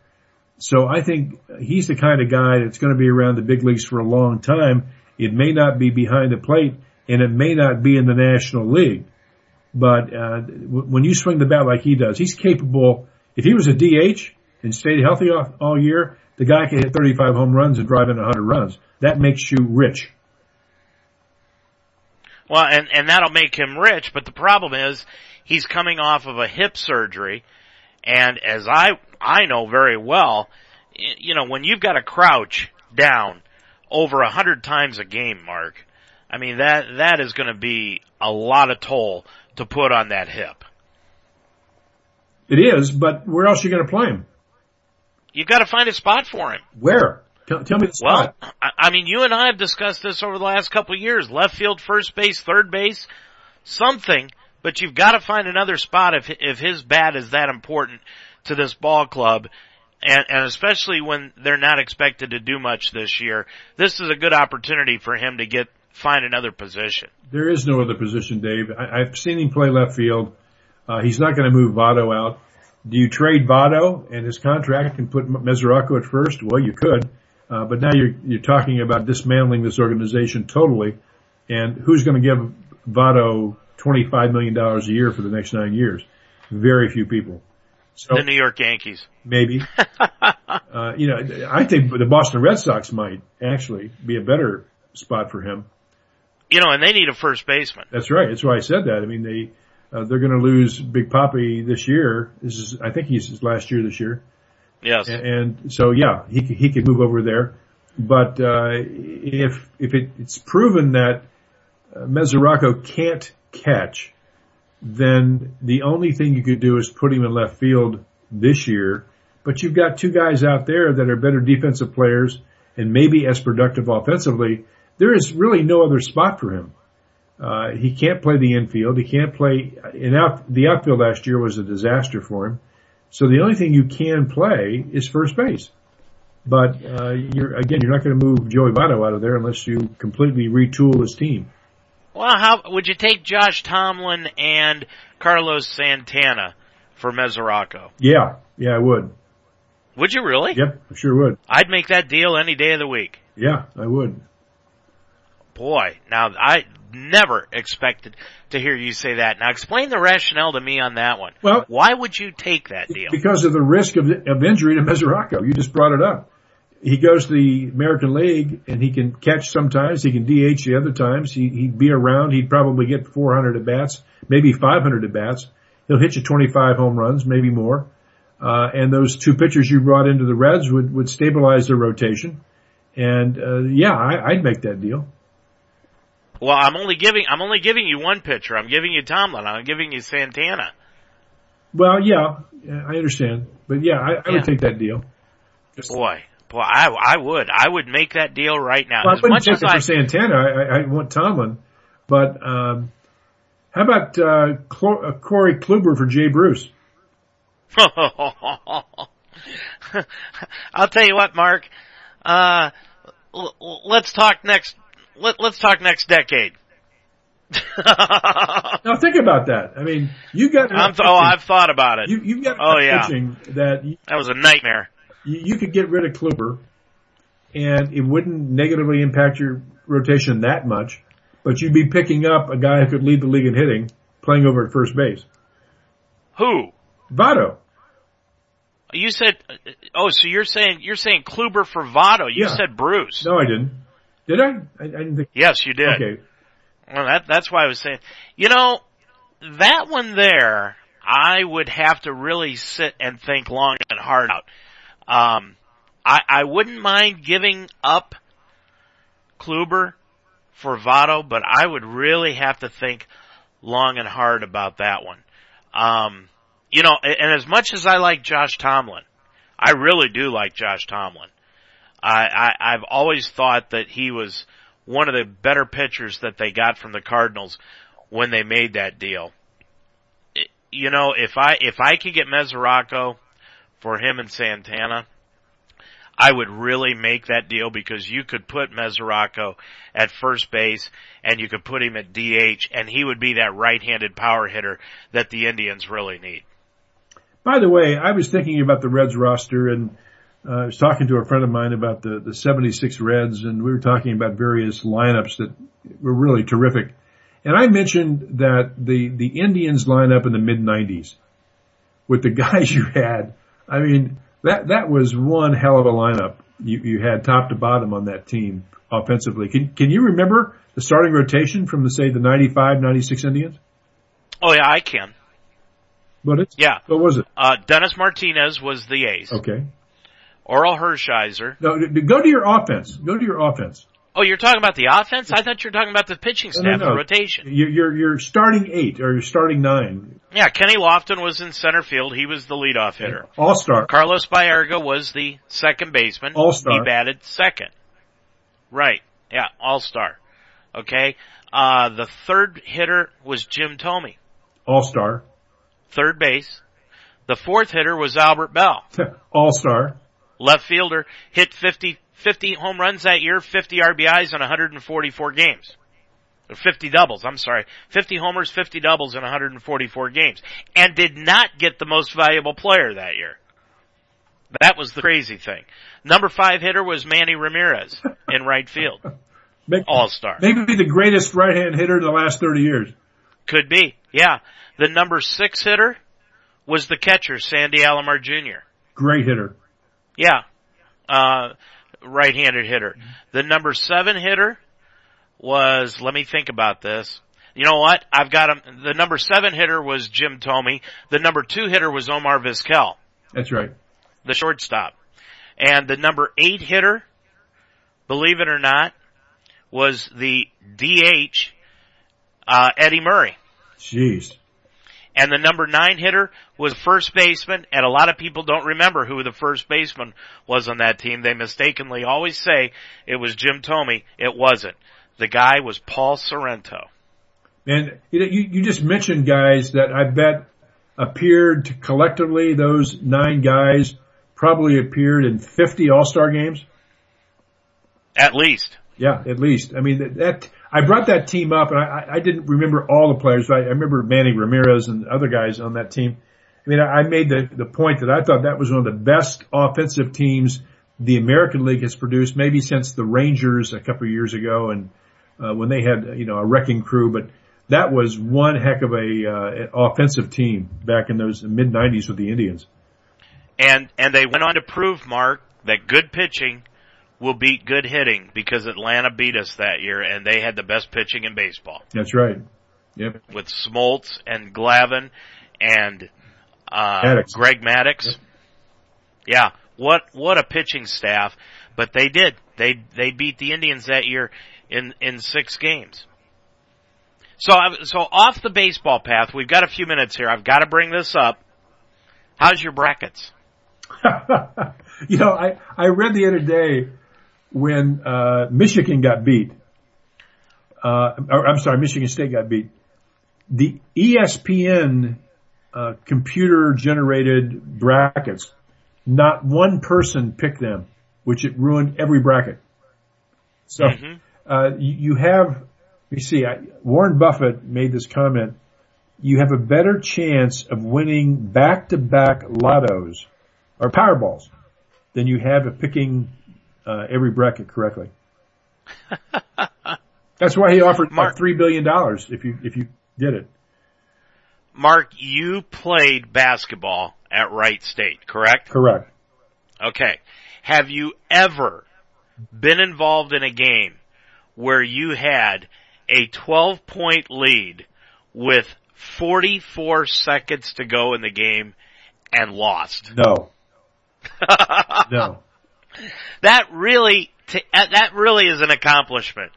So I think he's the kind of guy that's going to be around the big leagues for a long time. It may not be behind the plate and it may not be in the National League. But uh, when you swing the bat like he does, he's capable. If he was a DH and stayed healthy all, all year, the guy can hit 35 home runs and drive in 100 runs. That makes you rich.
Well, and and that'll make him rich, but the problem is he's coming off of a hip surgery, and as I I know very well, you know when you've got to crouch down over a hundred times a game, Mark, I mean that that is going to be a lot of toll to put on that hip.
It is, but where else are you going to play him?
You've got to find a spot for him.
Where? Tell, tell me the spot.
Well, I mean, you and I have discussed this over the last couple of years. Left field, first base, third base, something. But you've got to find another spot if if his bat is that important to this ball club, and, and especially when they're not expected to do much this year. This is a good opportunity for him to get find another position.
There is no other position, Dave. I, I've seen him play left field. Uh, he's not going to move Votto out. Do you trade Votto and his contract and put Mesoraco at first? Well, you could. Uh, but now you're, you're talking about dismantling this organization totally. And who's going to give Votto $25 million a year for the next nine years? Very few people.
So, the New York Yankees.
Maybe. uh, you know, I think the Boston Red Sox might actually be a better spot for him.
You know, and they need a first baseman.
That's right. That's why I said that. I mean, they, uh, they're going to lose Big Papi this year. This is, I think he's his last year this year.
Yes.
And, so yeah, he he could move over there. But uh, if if it, it's proven that uh, Mesoraco can't catch, then the only thing you could do is put him in left field this year. But you've got two guys out there that are better defensive players and maybe as productive offensively. There is really no other spot for him. Uh, he can't play the infield. He can't play in out, the outfield last year was a disaster for him. So the only thing you can play is first base. But uh, you're again, you're not going to move Joey Votto out of there unless you completely retool his team.
Well, how would you take Josh Tomlin and Carlos Santana for Mesoraco?
Yeah, yeah, I would.
Would you really?
Yep, I sure would.
I'd make that deal any day of the week.
Yeah, I would.
Boy, now I never expected to hear you say that. Now explain the rationale to me on that one.
Well,
why would you take that deal?
Because of the risk of, of injury to Mesoraco. You just brought it up. He goes to the American League and he can catch sometimes. He can DH the other times. He, he'd be around. He'd probably get 400 at bats, maybe 500 at bats. He'll hit you 25 home runs, maybe more. Uh, and those two pitchers you brought into the Reds would, would stabilize their rotation. And, uh, yeah, I, I'd make that deal.
Well, I'm only giving I'm only giving you one pitcher. I'm giving you Tomlin. I'm giving you Santana.
Well, yeah, I understand, but yeah, I, I yeah. would take that deal.
Just boy, boy, I I would I would make that deal right now.
Well, I wouldn't take it I, for Santana. I, I want Tomlin, but um, how about uh, Cl- uh, Corey Kluber for Jay Bruce?
I'll tell you what, Mark. Uh, l- let's talk next let, us talk next decade.
now think about that. I mean, you got.
I'm th- oh, I've thought about it.
You, you've got
oh, yeah.
that you,
that was a nightmare.
You, you could get rid of Kluber, and it wouldn't negatively impact your rotation that much, but you'd be picking up a guy who could lead the league in hitting, playing over at first base.
Who?
Votto.
You said, uh, oh, so you're saying you're saying Kluber for Votto. You
Yeah.
said Bruce.
No, I didn't. Did I? I, I didn't think.
Yes, you did.
Okay.
Well, that that's why I was saying. You know, that one there, I would have to really sit and think long and hard out. Um, I I wouldn't mind giving up Kluber for Votto, but I would really have to think long and hard about that one. Um, you know, and and as much as I like Josh Tomlin, I really do like Josh Tomlin. I, I I've always thought that he was one of the better pitchers that they got from the Cardinals when they made that deal. It- You know, if I if I could get Mesoraco for him and Santana, I would really make that deal because you could put Mesoraco at first base and you could put him at DH and he would be that right-handed power hitter that the Indians really need.
By the way, I was thinking about the Reds roster and uh, I was talking to a friend of mine about the, the 76 Reds and we were talking about various lineups that were really terrific. And I mentioned that the, the Indians lineup in the mid 90s with the guys you had, I mean, that, that was one hell of a lineup you, you had top to bottom on that team offensively. Can, can you remember the starting rotation from the, say, the 95, 96 Indians?
Oh yeah, I can.
But it's,
Yeah.
what was it?
Uh, Dennis Martinez was the ace.
Okay.
Orel Hershiser.
No, go to your offense. Go to your offense.
Oh, you're talking about the offense? I thought you were talking about the pitching
No,
staff,
no,
the
no.
rotation.
You're, you're, you're starting eight or you're starting nine.
Yeah, Kenny Lofton was in center field. He was the leadoff hitter.
All star.
Carlos Baerga was the second baseman.
All-star.
He batted second. Right. Yeah, all-star. Okay. Uh, the third hitter was Jim Thome.
All star.
Third base. The fourth hitter was Albert Belle.
All star.
Left fielder hit 50, 50 home runs that year, 50 RBIs in 144 games. Or 50 doubles, I'm sorry. 50 homers, 50 doubles in 144 games. And did not get the most valuable player that year. That was the crazy thing. Number five hitter was Manny Ramirez in right field. All star.
maybe the greatest right hand hitter in the last 30 years.
Could be. Yeah. The number six hitter was the catcher, Sandy Alomar Jr.
Great hitter.
Yeah. Uh, right-handed hitter. The number seven hitter was, let me think about this. You know what? I've got him. The number seven hitter was Jim Thome. The number two hitter was Omar Vizquel,
That's right.
the shortstop. And the number eight hitter, believe it or not, was the DH, uh, Eddie Murray.
Jeez.
And the number nine hitter was first baseman, and a lot of people don't remember who the first baseman was on that team. They mistakenly always say it was Jim Thome. It wasn't. The guy was Paul Sorrento.
And you, know, you, you just mentioned guys that I bet appeared collectively, those nine guys probably appeared in 50 all-star games.
At least.
Yeah, at least. I mean, that, that I brought that team up, and I, I- didn't remember all the players. But I, I remember Manny Ramirez and other guys on that team. I mean, I, I made the the point that I thought that was one of the best offensive teams the American League has produced, maybe since the Rangers a couple of years ago, and uh, when they had you know a wrecking crew. But that was one heck of a uh, offensive team back in those mid '90s with the Indians.
And, and they went on to prove, Mark, that good pitching will beat good hitting because Atlanta beat us that year and they had the best pitching in baseball.
That's right. Yep.
with Smoltz and Glavine and uh,
Maddux.
Greg Maddux. Yeah, what what a pitching staff! But they did. They they beat the Indians that year in in six games. So so off the baseball path, we've got a few minutes here. I've got to bring this up. How's your brackets?
you know, I, I read the other day when, uh, Michigan got beat, uh, or, I'm sorry, Michigan State got beat. The ESPN, uh, computer generated brackets, not one person picked them, which it ruined every bracket. So,
Mhm.
uh, you, you have You see, I, Warren Buffett made this comment. You have a better chance of winning back-to-back lottos or Powerballs than you have of picking uh, every bracket correctly. That's why he offered Mark, like three billion dollars if you if you did it.
Mark, you played basketball at Wright State, correct?
Correct.
Okay. Have you ever been involved in a game where you had a 12 point lead with 44 seconds to go in the game and lost?
No. no.
That really, uh, that really is an accomplishment.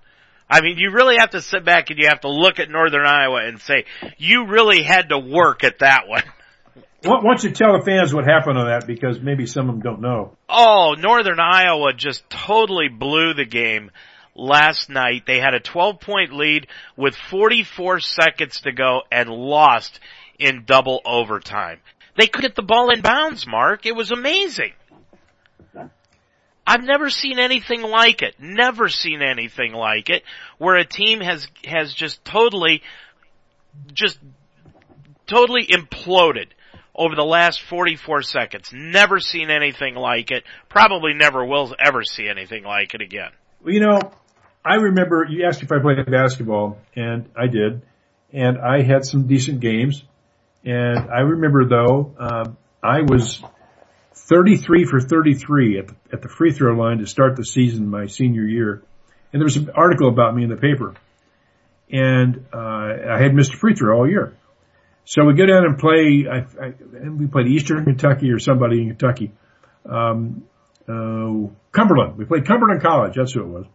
I mean, you really have to sit back and you have to look at Northern Iowa and say, you really had to work at that one.
Why don't you tell the fans what happened on that because maybe some of them don't know.
Oh, Northern Iowa just totally blew the game last night. They had a 12 point lead with 44 seconds to go and lost in double overtime. They could hit the ball in bounds, Mark. It was amazing. I've never seen anything like it. Never seen anything like it where a team has, has just totally, just totally imploded over the last 44 seconds. Never seen anything like it. Probably never will ever see anything like it again.
Well, you know, I remember you asked if I played basketball and I did and I had some decent games and I remember though, uh, I was 33 for 33 at the, at the free throw line to start the season my senior year. And there was an article about me in the paper. And, uh, I had missed a free throw all year. So we go down and play, I, I, we played Eastern Kentucky or somebody in Kentucky. Um, uh, Cumberland. We played Cumberland College. That's who it was.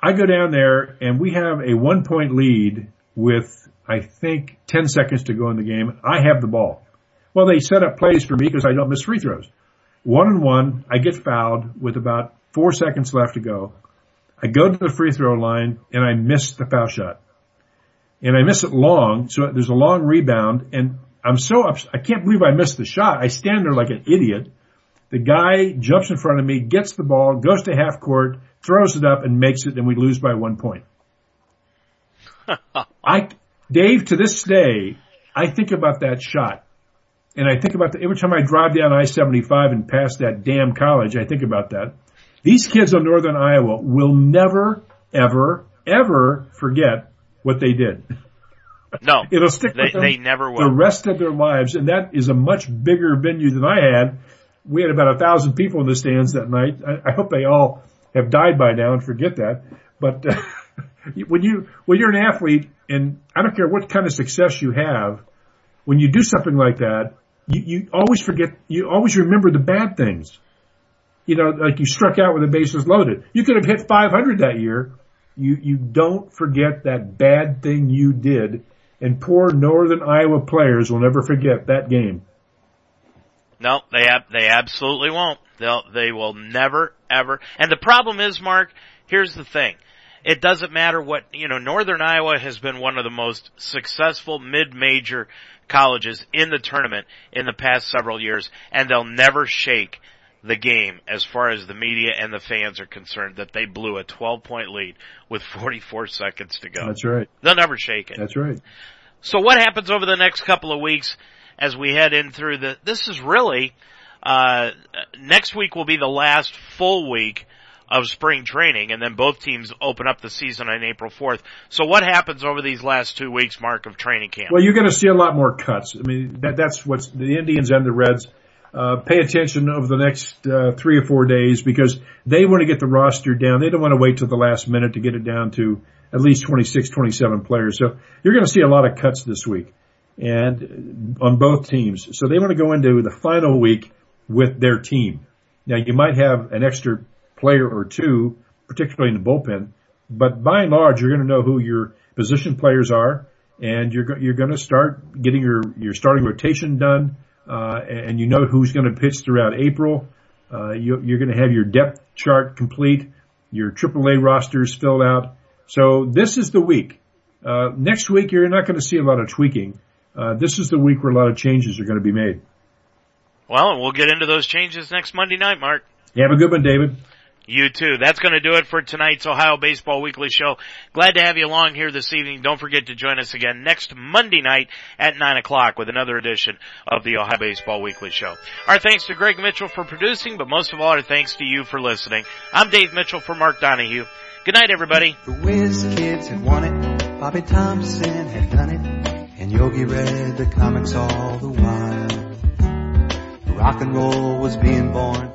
I go down there and we have a one point lead with, I think, 10 seconds to go in the game. I have the ball. Well, they set up plays for me because I don't miss free throws. One and one, I get fouled with about four seconds left to go. I go to the free throw line and I miss the foul shot. And I miss it long, so there's a long rebound and I'm so upset. I can't believe I missed the shot. I stand there like an idiot. The guy jumps in front of me, gets the ball, goes to half court, throws it up and makes it and we lose by one point. I, Dave, to this day, I think about that shot. And I think about the, every time I drive down I-75 and pass that damn college, I think about that. These kids on Northern Iowa will never, ever, ever forget what they did.
No.
It'll stick
they, they never will.
the rest of their lives. And that is a much bigger venue than I had. We had about a thousand people in the stands that night. I, I hope they all have died by now and forget that. But uh, when you when you're an athlete, and I don't care what kind of success you have, when you do something like that, you, you always forget. You always remember the bad things. You know, like you struck out with the bases loaded. You could have hit 500 that year. You you don't forget that bad thing you did, and poor Northern Iowa players will never forget that game.
No, they ab- they absolutely won't. They'll they will never ever. And the problem is, Mark. Here's the thing. It doesn't matter what you know. Northern Iowa has been one of the most successful mid-major colleges in the tournament in the past several years, and they'll never shake the game as far as the media and the fans are concerned that they blew a 12 point lead with 44 seconds to go.
That's right.
They'll never shake it.
That's right.
So what happens over the next couple of weeks as we head in through the, this is really, uh, next week will be the last full week of spring training and then both teams open up the season on April 4th. So what happens over these last two weeks, Mark, of training camp?
Well, you're going to see a lot more cuts. I mean, that, that's what's the Indians and the Reds. Uh, pay attention over the next uh, three or four days because they want to get the roster down. They don't want to wait till the last minute to get it down to at least 26, 27 players. So you're going to see a lot of cuts this week and on both teams. So they want to go into the final week with their team. Now you might have an extra player or two, particularly in the bullpen. But by and large, you're going to know who your position players are, and you're you're going to start getting your your starting rotation done, uh, and you know who's going to pitch throughout April. Uh, you, you're going to have your depth chart complete, your AAA rosters filled out. So this is the week. Uh, next week, you're not going to see a lot of tweaking. Uh, this is the week where a lot of changes are going to be made.
Well, we'll get into those changes next Monday night, Mark.
You have a good one, David.
You too. That's going to do it for tonight's Ohio Baseball Weekly Show. Glad to have you along here this evening. Don't forget to join us again next Monday night at 9 o'clock with another edition of the Ohio Baseball Weekly Show. Our thanks to Greg Mitchell for producing, but most of all, our thanks to you for listening. I'm Dave Mitchell for Mark Donahue. Good night, everybody.
The Kids had won it, Bobby Thomson had done it, and Yogi read the comics all the while. Rock and roll was being born